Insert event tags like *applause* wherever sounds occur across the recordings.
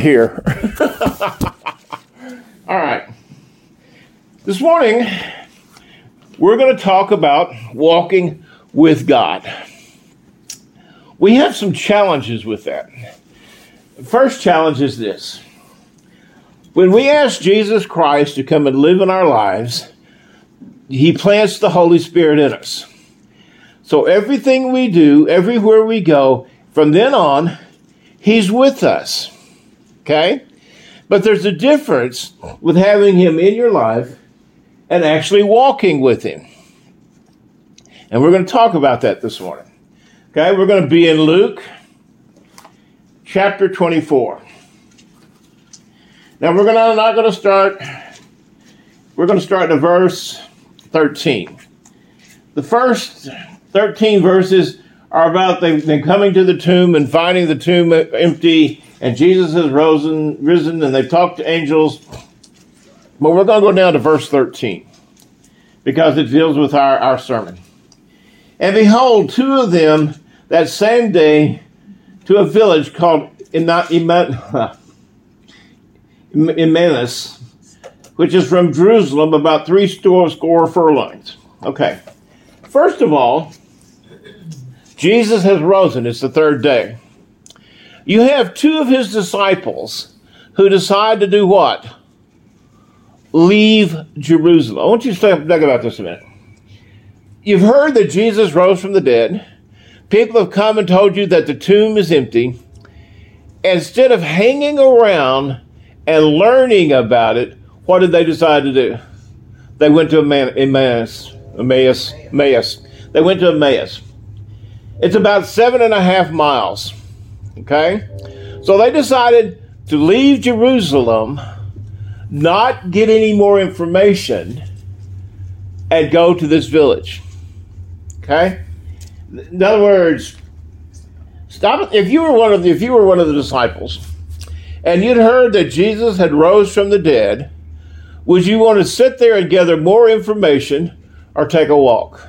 here. *laughs* All right. This morning, we're going to talk about walking with God. We have some challenges with that. First challenge is this when we ask Jesus Christ to come and live in our lives, he plants the Holy Spirit in us. So everything we do, everywhere we go, from then on, He's with us. Okay? But there's a difference with having Him in your life and actually walking with Him. And we're going to talk about that this morning. Okay? We're going to be in Luke chapter 24. Now we're gonna, not going to start, we're going to start in verse 13. The first 13 verses are about them coming to the tomb and finding the tomb empty, and Jesus has risen, risen, and they've talked to angels. But we're going to go down to verse 13 because it deals with our, our sermon. And behold, two of them that same day to a village called *laughs* Emmaus, which is from Jerusalem about three score furlongs. Okay. First of all, Jesus has risen. It's the third day. You have two of his disciples who decide to do what? Leave Jerusalem. I want you to think about this a minute. You've heard that Jesus rose from the dead. People have come and told you that the tomb is empty. Instead of hanging around and learning about it, what did they decide to do? They went to Emmaus. Emmaus. Emmaus. They went to Emmaus. It's about seven and a half miles. Okay? So they decided to leave Jerusalem, not get any more information, and go to this village. Okay? In other words, stop if you were one of the, if you were one of the disciples and you'd heard that Jesus had rose from the dead, would you want to sit there and gather more information or take a walk?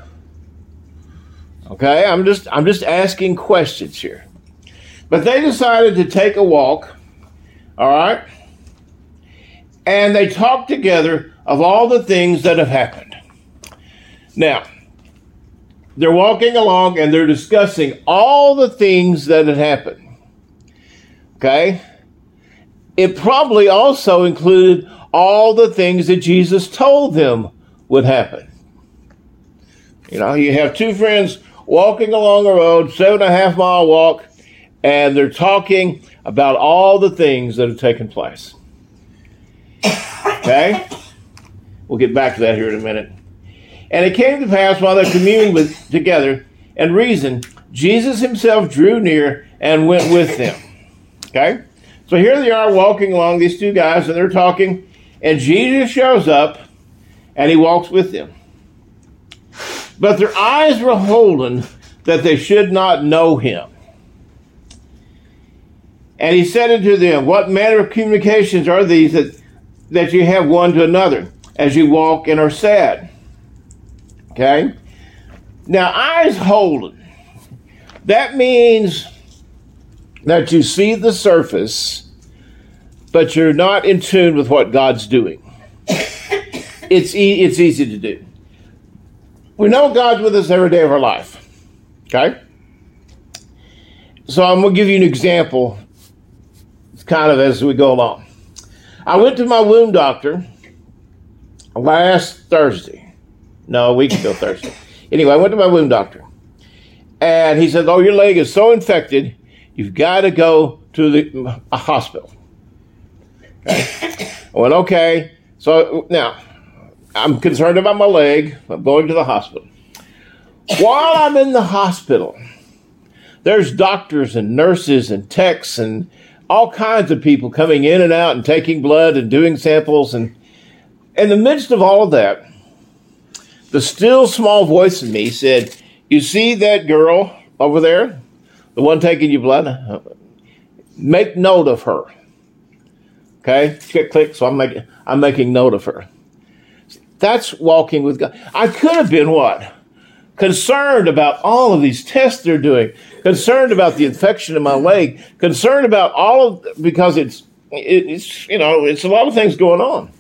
Okay, I'm just I'm just asking questions here. But they decided to take a walk, all right? And they talked together of all the things that have happened. Now, they're walking along and they're discussing all the things that had happened. Okay? It probably also included all the things that Jesus told them would happen. You know, you have two friends walking along a road, seven and a half mile walk, and they're talking about all the things that have taken place. Okay? We'll get back to that here in a minute. And it came to pass while they're communing with together and reasoned, Jesus himself drew near and went with them. Okay? So here they are walking along, these two guys, and they're talking, and Jesus shows up and he walks with them. But their eyes were holden that they should not know him. And he said unto them, What manner of communications are these that, that you have one to another as you walk and are sad? Okay? Now, eyes holding. That means that you see the surface, but you're not in tune with what God's doing. It's, e- it's easy to do. We know God's with us every day of our life. Okay? So I'm going to give you an example, kind of as we go along. I went to my wound doctor last Thursday. No, a week ago Thursday. Anyway, I went to my wound doctor. And he said, Oh, your leg is so infected, you've got to go to the a hospital. Okay. I went, okay. So now, I'm concerned about my leg. I'm going to the hospital. While I'm in the hospital, there's doctors and nurses and techs and all kinds of people coming in and out and taking blood and doing samples. And in the midst of all of that, the still small voice in me said, You see that girl over there? The one taking your blood? Make note of her. Okay? Click, click. So I'm making, I'm making note of her. That's walking with God. I could have been what? Concerned about all of these tests they're doing, concerned about the infection in my leg, concerned about all of because it's it's, you know, it's a lot of things going on.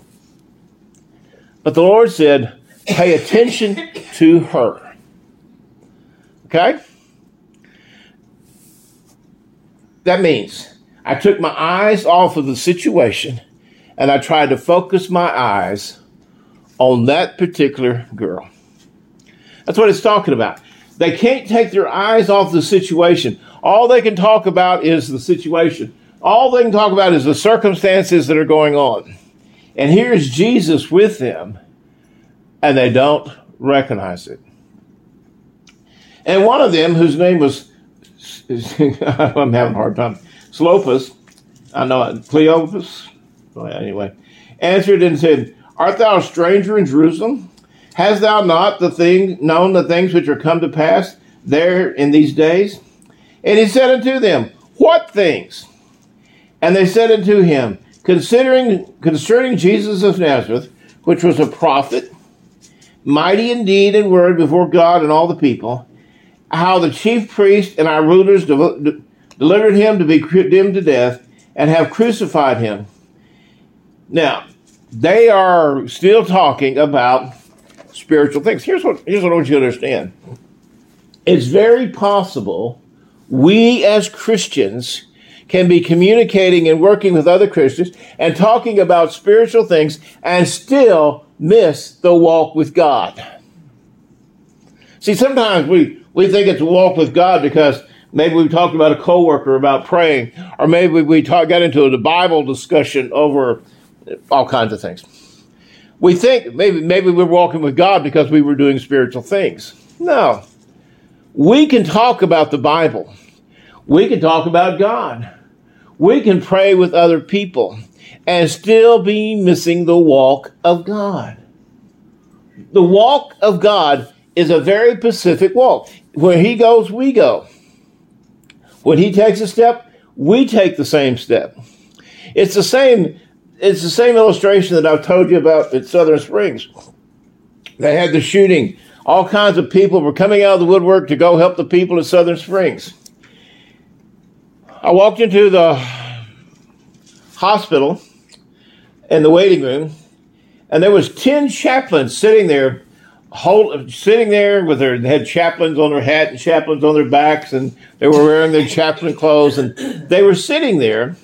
But the Lord said, pay attention to her. Okay? That means I took my eyes off of the situation and I tried to focus my eyes on that particular girl. That's what it's talking about. They can't take their eyes off the situation. All they can talk about is the situation. All they can talk about is the circumstances that are going on. And here's Jesus with them, and they don't recognize it. And one of them, whose name was, *laughs* I'm having a hard time, Slopas, I know it, Cleopas, well, anyway, answered and said, Art thou a stranger in Jerusalem? Hast thou not the thing known the things which are come to pass there in these days? And he said unto them, What things? And they said unto him, Considering concerning Jesus of Nazareth, which was a prophet, mighty indeed in word before God and all the people, how the chief priests and our rulers de- delivered him to be condemned to death and have crucified him. Now, they are still talking about spiritual things. Here's what, here's what I want you to understand. It's very possible we as Christians can be communicating and working with other Christians and talking about spiritual things and still miss the walk with God. See, sometimes we, we think it's a walk with God because maybe we talked about a coworker about praying, or maybe we talk, got into a Bible discussion over all kinds of things. We think maybe maybe we're walking with God because we were doing spiritual things. No. We can talk about the Bible. We can talk about God. We can pray with other people and still be missing the walk of God. The walk of God is a very specific walk. Where He goes, we go. When He takes a step, we take the same step. It's the same it's the same illustration that I've told you about at Sutherland Springs. They had the shooting. All kinds of people were coming out of the woodwork to go help the people at Sutherland Springs. I walked into the hospital in the waiting room, and there was ten chaplains sitting there, hold, sitting there with their they had chaplains on their hat and chaplains on their backs, and they were wearing their chaplain clothes, and they were sitting there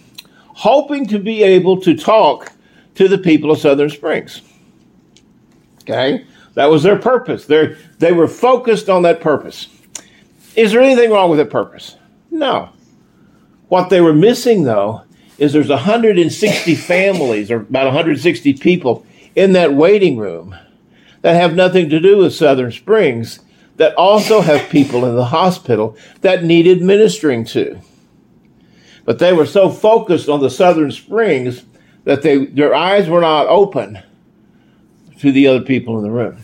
hoping to be able to talk to the people of Sutherland Springs. Okay? That was their purpose. they they were focused on that purpose. Is there anything wrong with that purpose? No. What they were missing, though, is there's 160 *laughs* families or about 160 people in that waiting room that have nothing to do with Sutherland Springs that also have people in the hospital that needed ministering to. But they were so focused on the Sutherland Springs that they, their eyes were not open to the other people in the room.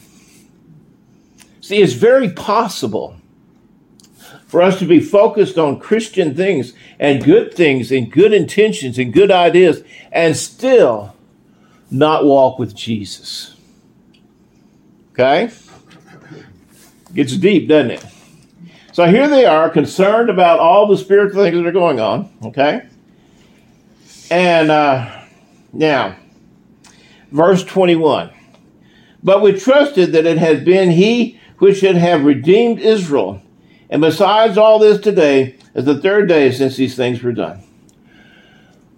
See, it's very possible for us to be focused on Christian things and good things and good intentions and good ideas and still not walk with Jesus. Okay? Gets deep, doesn't it? So here they are, concerned about all the spiritual things that are going on, okay? And uh, now, verse 21. But we trusted that it had been he which should have redeemed Israel. And besides all this today is the third day since these things were done.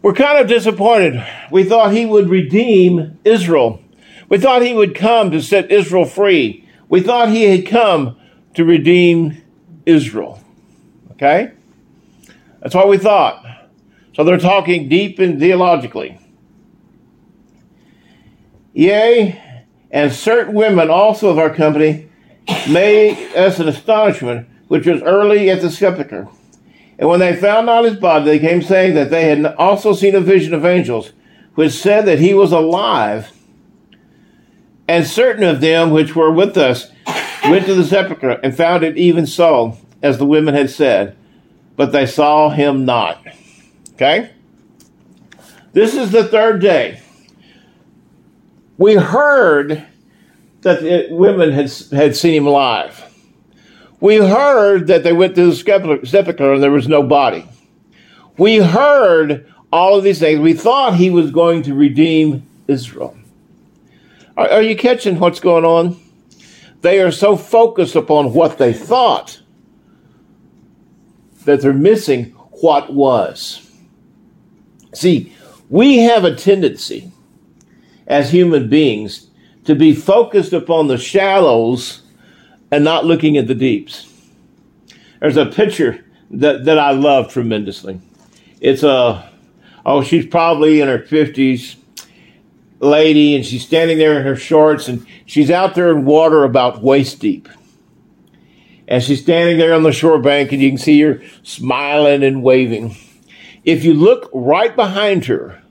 We're kind of disappointed. We thought he would redeem Israel. We thought he would come to set Israel free. We thought he had come to redeem Israel. Okay? That's what we thought. So they're talking deep and theologically. Yea, and certain women also of our company made us an astonishment, which was early at the sepulchre. And when they found not his body, they came saying that they had also seen a vision of angels, which said that he was alive. And certain of them which were with us went to the sepulchre and found it even so, as the women had said, but they saw him not. Okay? This is the third day. We heard that the women had, had seen him alive. We heard that they went to the sepulchre and there was no body. We heard all of these things. We thought he was going to redeem Israel. Are, are you catching what's going on? They are so focused upon what they thought that they're missing what was. See, we have a tendency as human beings to be focused upon the shallows and not looking at the deeps. There's a picture that, that I love tremendously. It's a, oh, she's probably in her 50s lady, and she's standing there in her shorts, and she's out there in water about waist deep. And she's standing there on the shore bank, and you can see her smiling and waving. If you look right behind her,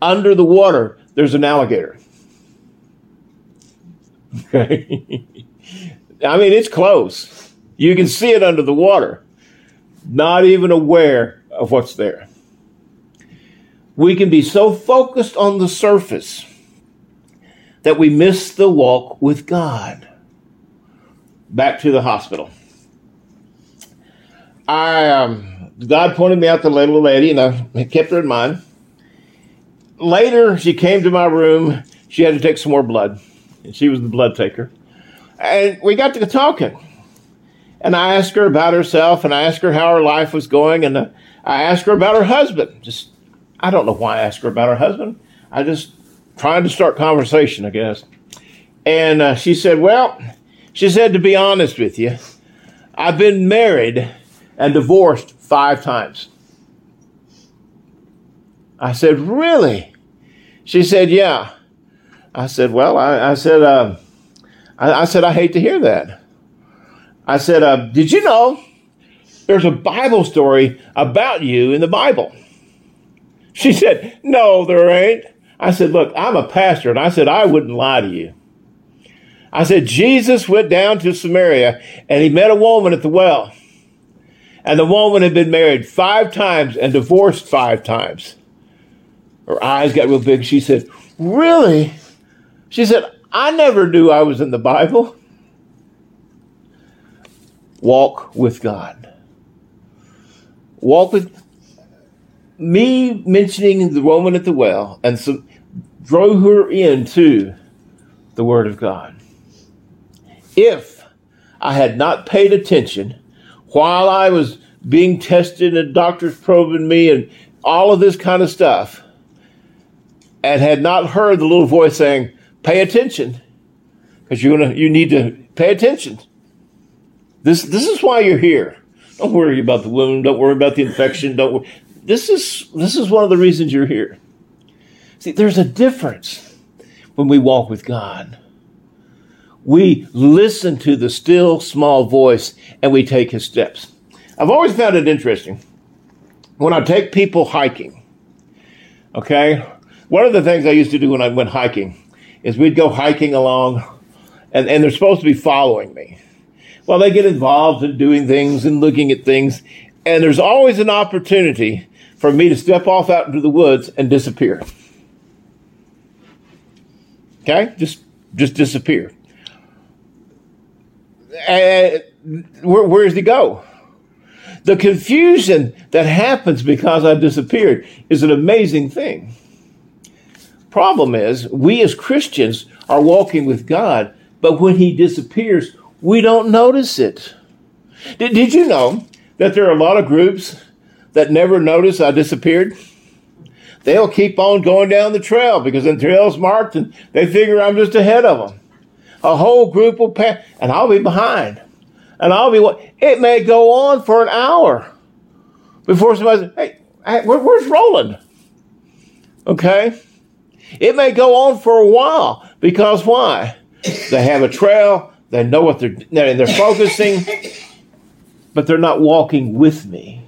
under the water, there's an alligator. Okay. *laughs* I mean, it's close. You can see it under the water, not even aware of what's there. We can be so focused on the surface that we miss the walk with God. Back to the hospital. I um, God pointed me out the little lady, and I kept her in mind. Later, she came to my room. She had to take some more blood, and she was the blood taker. And we got to talking. And I asked her about herself, and I asked her how her life was going, and uh, I asked her about her husband. Just, I don't know why I asked her about her husband. I just trying to start conversation, I guess. And uh, she said, "Well," she said, "to be honest with you, I've been married and divorced five times." I said, "Really?" She said, "Yeah." I said, "Well," I, I said, uh, I, I said, I hate to hear that. I said, uh, Did you know there's a Bible story about you in the Bible? She said, No, there ain't. I said, Look, I'm a pastor, and I said, I wouldn't lie to you. I said, Jesus went down to Samaria and he met a woman at the well. And the woman had been married five times and divorced five times. Her eyes got real big. She said, Really? She said, I never knew I was in the Bible. Walk with God. Walk with me mentioning the woman at the well and some drove her into the Word of God. If I had not paid attention while I was being tested and doctors probing me and all of this kind of stuff, and had not heard the little voice saying, pay attention because you're gonna you need to pay attention. This this is why you're here. Don't worry about the wound. Don't worry about the infection. Don't. Worry. This is this is one of the reasons you're here. See, there's a difference when we walk with God. We listen to the still small voice and we take his steps. I've always found it interesting when I take people hiking. Okay, one of the things I used to do when I went hiking is we'd go hiking along and, and they're supposed to be following me. Well, they get involved in doing things and looking at things, and there's always an opportunity for me to step off out into the woods and disappear. Okay? Just just disappear. Where, where does he go? The confusion that happens because I disappeared is an amazing thing. Problem is, we as Christians are walking with God, but when He disappears, we don't notice it. Did, did you know that there are a lot of groups that never notice I disappeared? They'll keep on going down the trail because the trail's marked and they figure I'm just ahead of them. A whole group will pass, and I'll be behind. And I'll be what? It may go on for an hour before somebody says, hey, where, where's Roland? Okay? It may go on for a while because why? They have a trail, they know what they're they're focusing, but they're not walking with me.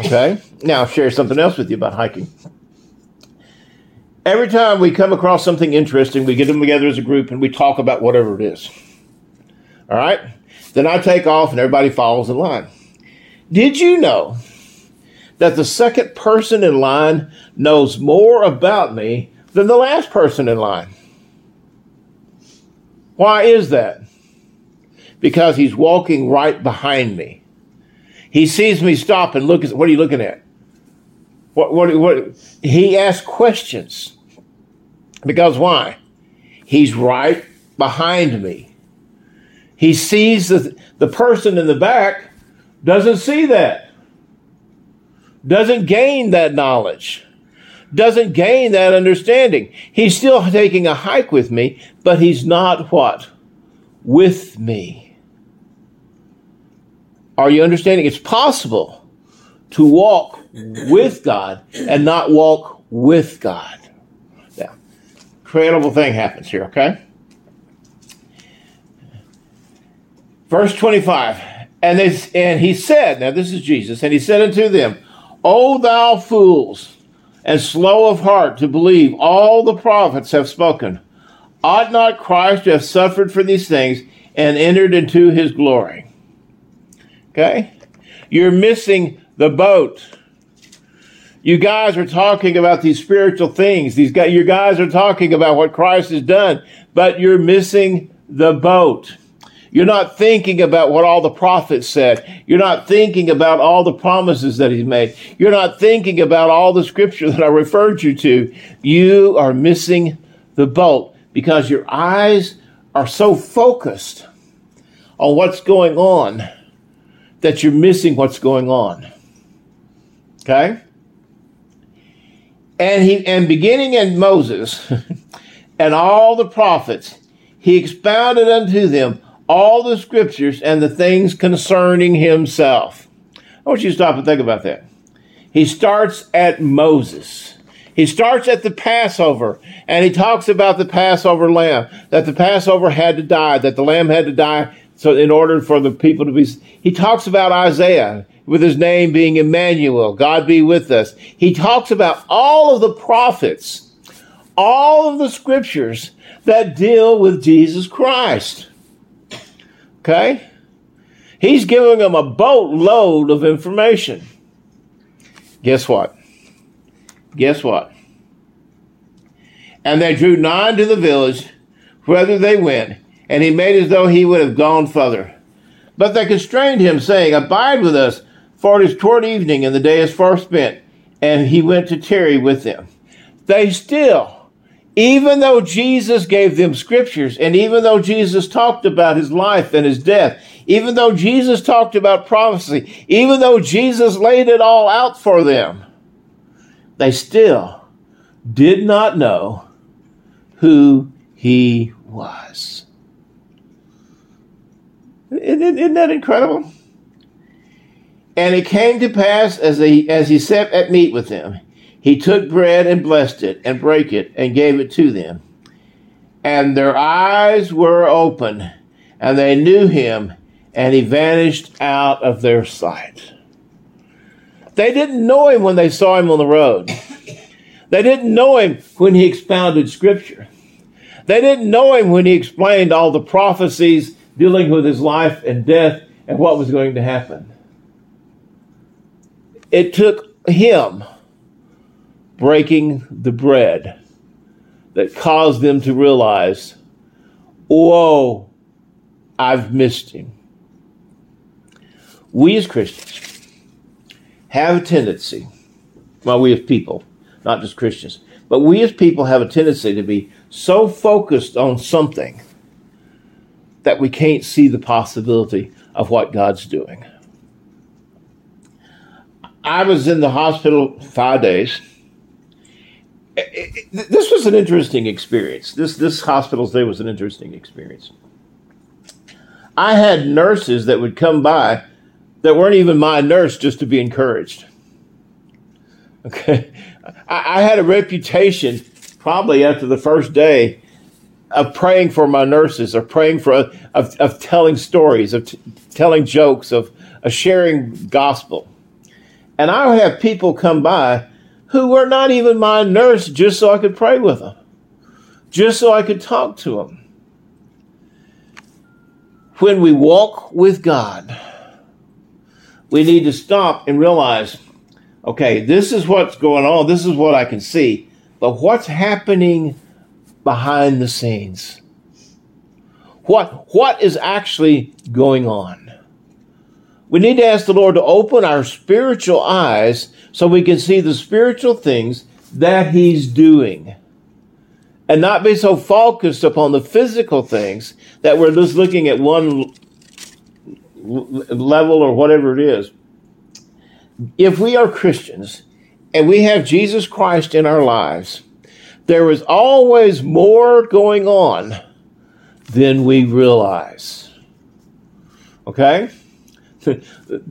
Okay? Now I'll share something else with you about hiking. Every time we come across something interesting, we get them together as a group and we talk about whatever it is. All right? Then I take off and everybody follows in line. Did you know that the second person in line knows more about me than the last person in line. Why is that? Because he's walking right behind me. He sees me stop and look at what are you looking at? What, what, what, he asks questions. Because why? He's right behind me. He sees the, the person in the back, doesn't see that, doesn't gain that knowledge, doesn't gain that understanding. He's still taking a hike with me, but he's not what? With me. Are you understanding? It's possible to walk with God and not walk with God. Yeah. Incredible thing happens here, okay? Verse 25. And, they, and he said, now this is Jesus, and he said unto them, O thou fools, and slow of heart to believe all the prophets have spoken. Ought not Christ to have suffered for these things and entered into his glory? Okay? You're missing the boat. You guys are talking about these spiritual things. These guys, you guys are talking about what Christ has done, but you're missing the boat. You're not thinking about what all the prophets said. You're not thinking about all the promises that he's made. You're not thinking about all the scripture that I referred you to. You are missing the boat because your eyes are so focused on what's going on that you're missing what's going on. Okay? And he and beginning in Moses *laughs* and all the prophets, he expounded unto them all the scriptures and the things concerning himself. I want you to stop and think about that. He starts at Moses. He starts at the Passover and he talks about the Passover lamb, that the Passover had to die, that the lamb had to die so in order for the people to be he talks about Isaiah with his name being Emmanuel, God be with us. He talks about all of the prophets, all of the scriptures that deal with Jesus Christ. Okay? He's giving them a boatload of information. Guess what? Guess what? And they drew nigh to the village, whither they went, and he made as though he would have gone further. But they constrained him, saying, Abide with us, for it is toward evening, and the day is far spent. And he went to tarry with them. They still, even though Jesus gave them scriptures, and even though Jesus talked about his life and his death, even though Jesus talked about prophecy, even though Jesus laid it all out for them, they still did not know who he was. Isn't that incredible? And it came to pass as he, as he sat at meat with them, he took bread and blessed it and brake it and gave it to them. And their eyes were open and they knew him and he vanished out of their sight. They didn't know him when they saw him on the road. They didn't know him when he expounded scripture. They didn't know him when he explained all the prophecies dealing with his life and death and what was going to happen. It took him breaking the bread that caused them to realize, whoa, I've missed him. We as Christians have a tendency, well, we as people, not just Christians, but we as people have a tendency to be so focused on something that we can't see the possibility of what God's doing. I was in the hospital five days. This was an interesting experience. This this hospital stay was an interesting experience. I had nurses that would come by that weren't even my nurse just to be encouraged. Okay, I, I had a reputation probably after the first day of praying for my nurses, or praying for of, of telling stories, of t- telling jokes, of, of sharing gospel. And I would have people come by who were not even my nurse just so I could pray with them, just so I could talk to them. When we walk with God, we need to stop and realize okay, this is what's going on, this is what I can see, but what's happening behind the scenes? What, what is actually going on? We need to ask the Lord to open our spiritual eyes so we can see the spiritual things that He's doing. And not be so focused upon the physical things that we're just looking at one level or whatever it is. If we are Christians and we have Jesus Christ in our lives, there is always more going on than we realize. Okay? *laughs*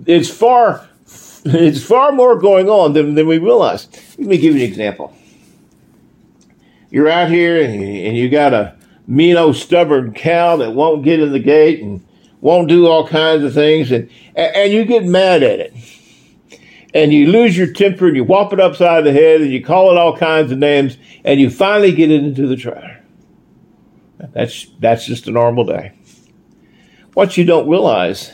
It's far *laughs* it's far more going on than, than we realize. Let me give you an example. You're out here and you, and you got a mean old stubborn cow that won't get in the gate and won't do all kinds of things and, and you get mad at it and you lose your temper and you whop it upside the head and you call it all kinds of names and you finally get it into the trailer. That's that's just a normal day. What you don't realize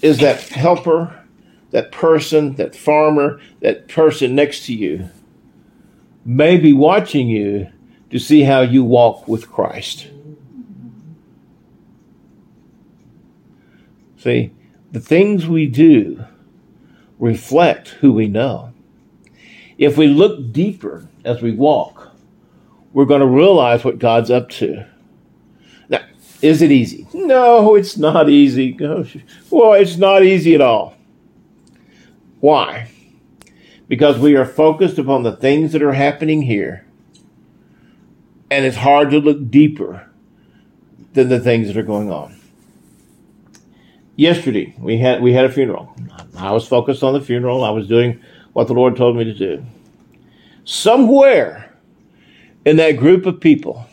is that helper, that person, that farmer, that person next to you may be watching you to see how you walk with Christ. See, the things we do reflect who we know. If we look deeper as we walk, we're going to realize what God's up to. Now, is it easy? No, it's not easy. Well, it's not easy at all. Why? Because we are focused upon the things that are happening here, and it's hard to look deeper than the things that are going on yesterday we had we had a funeral. I was focused on the funeral. I was doing what the Lord told me to do. Somewhere in that group of people,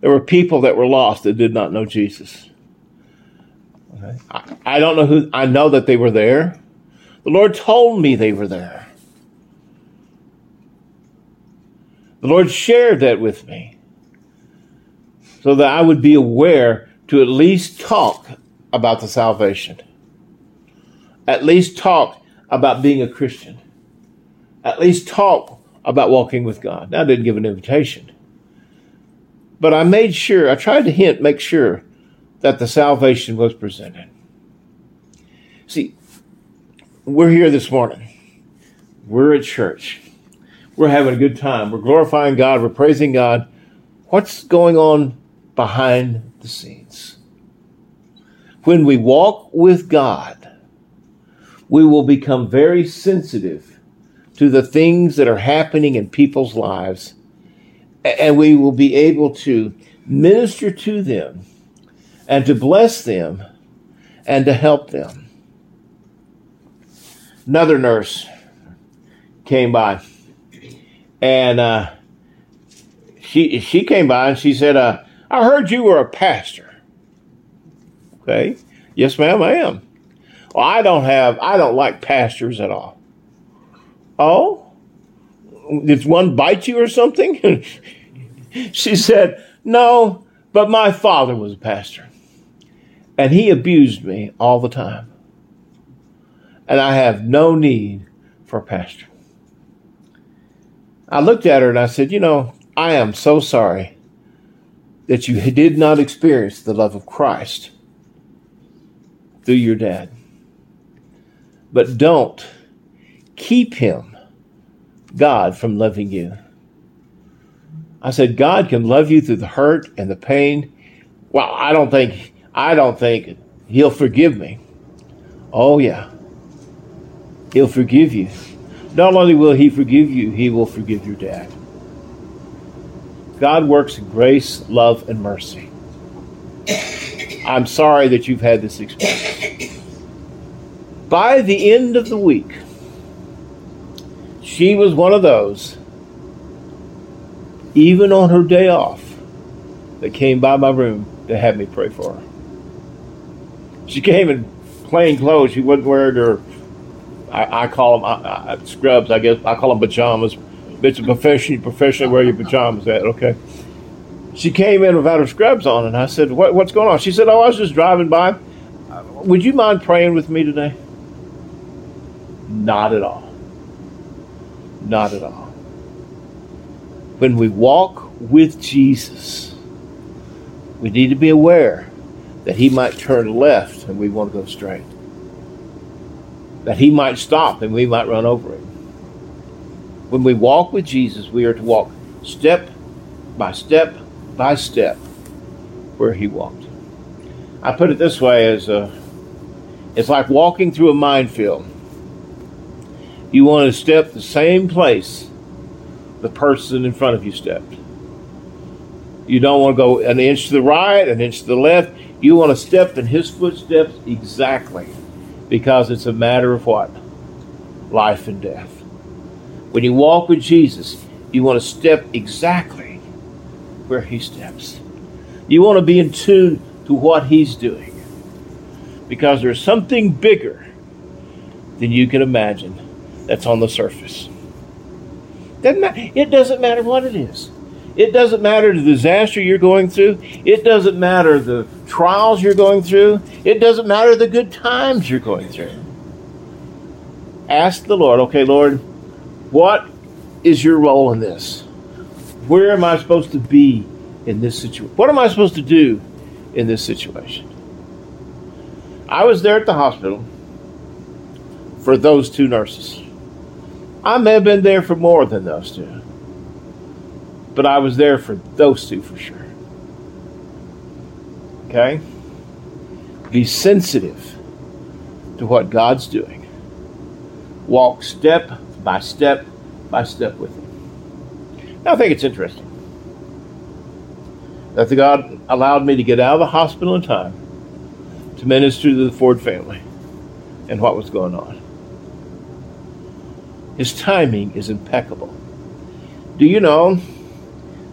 there were people that were lost that did not know Jesus. Okay. I, I don't know who. I know that they were there. The Lord told me they were there. The Lord shared that with me so that I would be aware to at least talk about the salvation. At least talk about being a Christian. At least talk about walking with God. Now, I didn't give an invitation. But I made sure, I tried to hint, make sure that the salvation was presented. See, we're here this morning. We're at church. We're having a good time. We're glorifying God. We're praising God. What's going on behind the scenes? When we walk with God, we will become very sensitive to the things that are happening in people's lives, and we will be able to minister to them and to bless them and to help them. Another nurse came by, and uh, she she came by and she said, uh, "I heard you were a pastor." Okay. Yes, ma'am, I am. Well, I don't have, I don't like pastors at all. Oh? Did one bite you or something? *laughs* she said, No, but my father was a pastor. And he abused me all the time. And I have no need for a pastor. I looked at her and I said, You know, I am so sorry that you did not experience the love of Christ through your dad. But don't keep him, God, from loving you. I said, God can love you through the hurt and the pain. Well, I don't think, I don't think he'll forgive me. Oh, yeah. He'll forgive you. Not only will he forgive you, he will forgive your dad. God works in grace, love, and mercy. I'm sorry that you've had this experience. By the end of the week, she was one of those, even on her day off, that came by my room to have me pray for her. She came in plain clothes. She wasn't wearing her, I, I call them I, I, scrubs, I guess. I call them pajamas. It's a profession, You professionally wear your pajamas at, okay? She came in without her scrubs on, and I said, what, "What's going on?" She said, "Oh, I was just driving by. Would you mind praying with me today?" Not at all. Not at all. When we walk with Jesus, we need to be aware that He might turn left and we want to go straight. that he might stop and we might run over him. When we walk with Jesus, we are to walk step by step by step where he walked. I put it this way as a, it's like walking through a minefield. You want to step the same place the person in front of you stepped. You don't want to go an inch to the right, an inch to the left. You want to step in his footsteps exactly because it's a matter of what? Life and death. When you walk with Jesus, you want to step exactly where he steps. You want to be in tune to what he's doing because there's something bigger than you can imagine that's on the surface. Doesn't matter. It doesn't matter what it is. It doesn't matter the disaster you're going through. It doesn't matter the trials you're going through. It doesn't matter the good times you're going through. Ask the Lord, okay, Lord, what is your role in this? Where am I supposed to be in this situation? What am I supposed to do in this situation? I was there at the hospital for those two nurses. I may have been there for more than those two, but I was there for those two for sure. Okay? Be sensitive to what God's doing. Walk step by step by step with Him. I think it's interesting that the God allowed me to get out of the hospital in time to minister to the Ford family and what was going on. His timing is impeccable. Do you know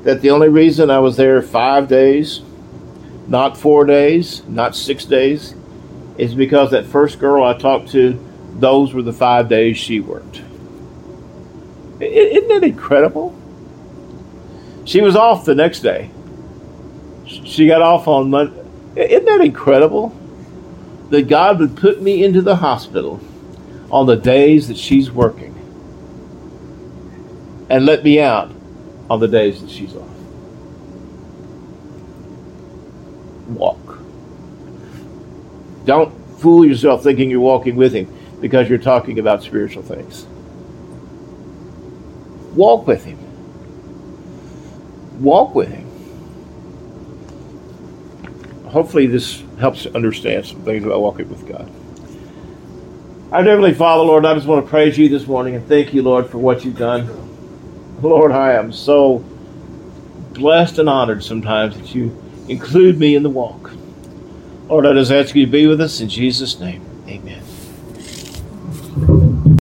that the only reason I was there five days, not four days, not six days, is because that first girl I talked to, those were the five days she worked. Isn't that incredible? She was off the next day. She got off on Monday. Isn't that incredible? That God would put me into the hospital on the days that she's working and let me out on the days that she's off. Walk. Don't fool yourself thinking you're walking with Him because you're talking about spiritual things. Walk with Him. Walk with Him. Hopefully, this helps you understand some things about walking with God. Our Heavenly Father, Lord, I just want to praise you this morning and thank you, Lord, for what you've done. Lord, I am so blessed and honored sometimes that you include me in the walk. Lord, I just ask you to be with us in Jesus' name. Amen.